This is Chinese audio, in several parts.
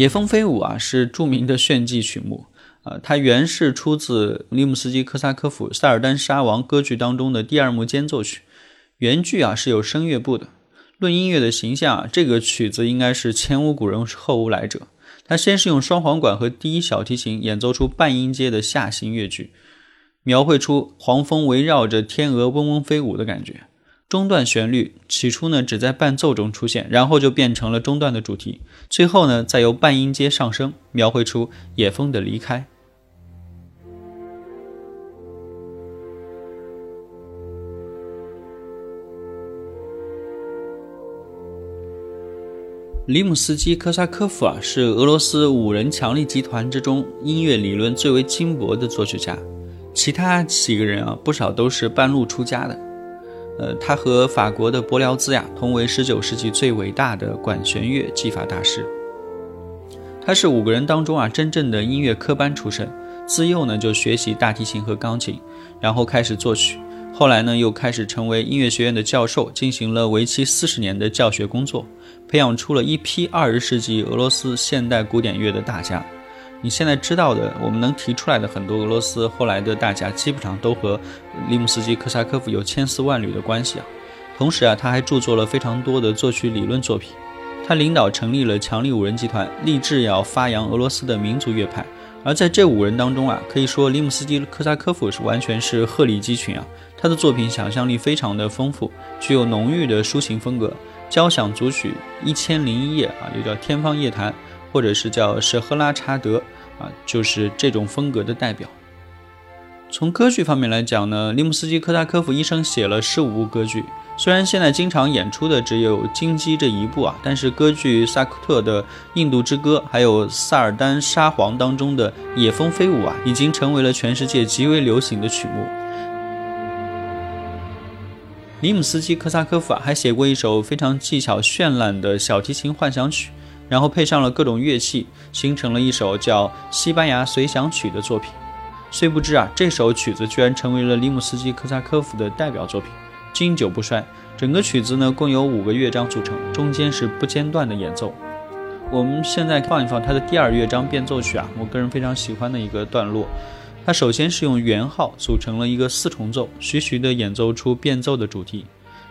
野蜂飞舞》啊，是著名的炫技曲目啊，它原是出自利姆斯基科萨科夫《塞尔丹沙王》歌剧当中的第二幕间奏曲。原剧啊是有声乐部的。论音乐的形象啊，这个曲子应该是前无古人后无来者。它先是用双簧管和第一小提琴演奏出半音阶的下行乐句，描绘出黄蜂围绕着天鹅嗡嗡飞舞的感觉。中段旋律起初呢只在伴奏中出现，然后就变成了中段的主题，最后呢再由半音阶上升，描绘出野蜂的离开。里姆斯基科萨科夫啊，是俄罗斯五人强力集团之中音乐理论最为精博的作曲家，其他几个人啊不少都是半路出家的。呃，他和法国的柏辽兹呀同为19世纪最伟大的管弦乐技法大师。他是五个人当中啊真正的音乐科班出身，自幼呢就学习大提琴和钢琴，然后开始作曲，后来呢又开始成为音乐学院的教授，进行了为期四十年的教学工作，培养出了一批二十世纪俄罗斯现代古典乐的大家。你现在知道的，我们能提出来的很多俄罗斯后来的大家，基本上都和利姆斯基科萨科夫有千丝万缕的关系啊。同时啊，他还著作了非常多的作曲理论作品。他领导成立了强力五人集团，立志要发扬俄罗斯的民族乐派。而在这五人当中啊，可以说利姆斯基科萨科夫是完全是鹤立鸡群啊。他的作品想象力非常的丰富，具有浓郁的抒情风格。交响组曲一千零一夜啊，又叫天方夜谭。或者是叫舍赫拉查德啊，就是这种风格的代表。从歌剧方面来讲呢，利姆斯基科萨科夫一生写了十五部歌剧，虽然现在经常演出的只有《金鸡》这一部啊，但是歌剧萨库特的《印度之歌》还有《萨尔丹沙皇》当中的《野蜂飞舞》啊，已经成为了全世界极为流行的曲目。尼姆斯基科萨科夫啊，还写过一首非常技巧绚烂的小提琴幻想曲。然后配上了各种乐器，形成了一首叫《西班牙随想曲》的作品。虽不知啊，这首曲子居然成为了里姆斯基科萨科夫的代表作品，经久不衰。整个曲子呢，共有五个乐章组成，中间是不间断的演奏。我们现在放一放它的第二乐章变奏曲啊，我个人非常喜欢的一个段落。它首先是用圆号组成了一个四重奏，徐徐地演奏出变奏的主题。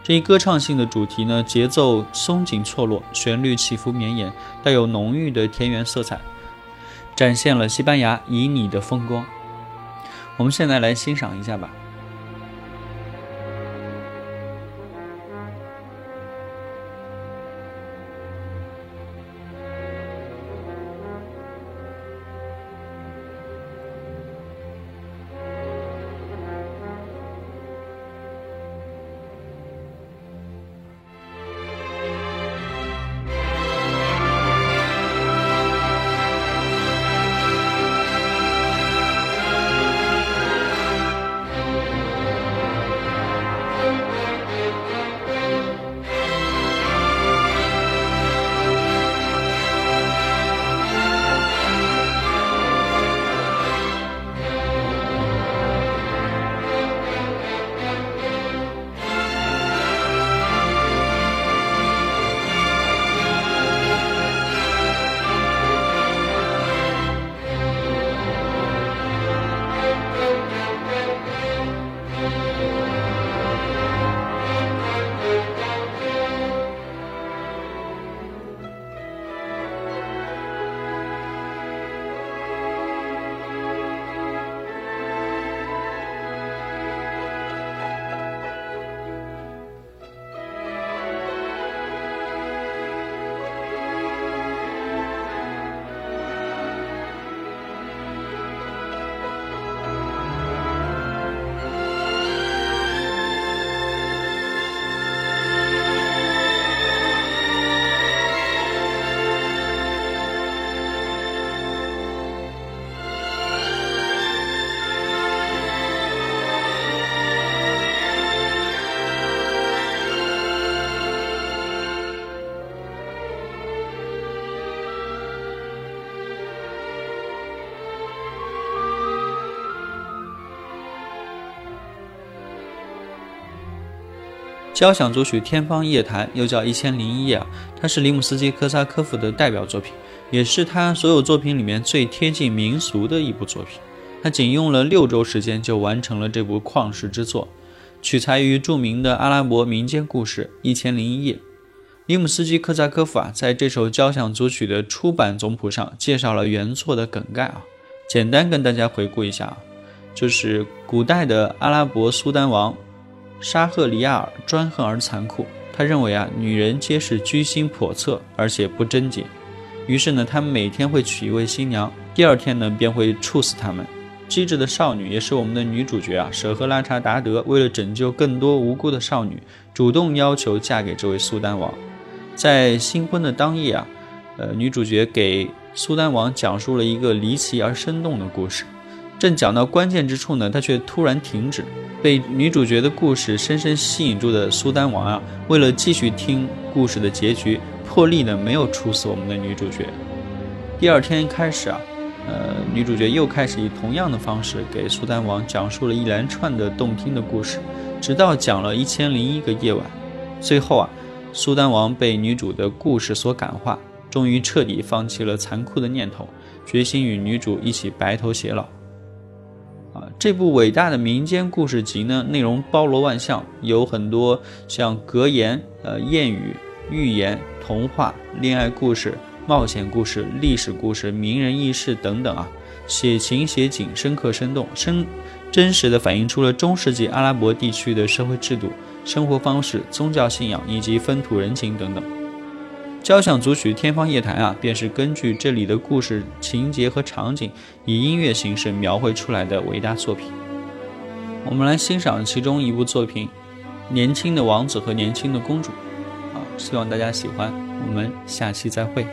这一歌唱性的主题呢，节奏松紧错落，旋律起伏绵延，带有浓郁的田园色彩，展现了西班牙旖旎的风光。我们现在来欣赏一下吧。交响组曲《天方夜谭》又叫《一千零一夜》啊，它是里姆斯基科萨科夫的代表作品，也是他所有作品里面最贴近民俗的一部作品。他仅用了六周时间就完成了这部旷世之作，取材于著名的阿拉伯民间故事《一千零一夜》。里姆斯基科萨科夫啊，在这首交响组曲的出版总谱上介绍了原作的梗概啊，简单跟大家回顾一下啊，就是古代的阿拉伯苏丹王。沙赫里亚尔专横而残酷，他认为啊，女人皆是居心叵测，而且不贞洁。于是呢，他每天会娶一位新娘，第二天呢，便会处死她们。机智的少女也是我们的女主角啊，舍赫拉查达德，为了拯救更多无辜的少女，主动要求嫁给这位苏丹王。在新婚的当夜啊，呃，女主角给苏丹王讲述了一个离奇而生动的故事。正讲到关键之处呢，他却突然停止。被女主角的故事深深吸引住的苏丹王啊，为了继续听故事的结局，破例呢没有处死我们的女主角。第二天开始啊，呃，女主角又开始以同样的方式给苏丹王讲述了一连串的动听的故事，直到讲了一千零一个夜晚。最后啊，苏丹王被女主的故事所感化，终于彻底放弃了残酷的念头，决心与女主一起白头偕老。这部伟大的民间故事集呢，内容包罗万象，有很多像格言、呃谚语、寓言、童话、恋爱故事、冒险故事、历史故事、名人轶事等等啊，写情写景，深刻生动，生真实的反映出了中世纪阿拉伯地区的社会制度、生活方式、宗教信仰以及风土人情等等。交响组曲《天方夜谭》啊，便是根据这里的故事情节和场景，以音乐形式描绘出来的伟大作品。我们来欣赏其中一部作品《年轻的王子和年轻的公主》啊，希望大家喜欢。我们下期再会。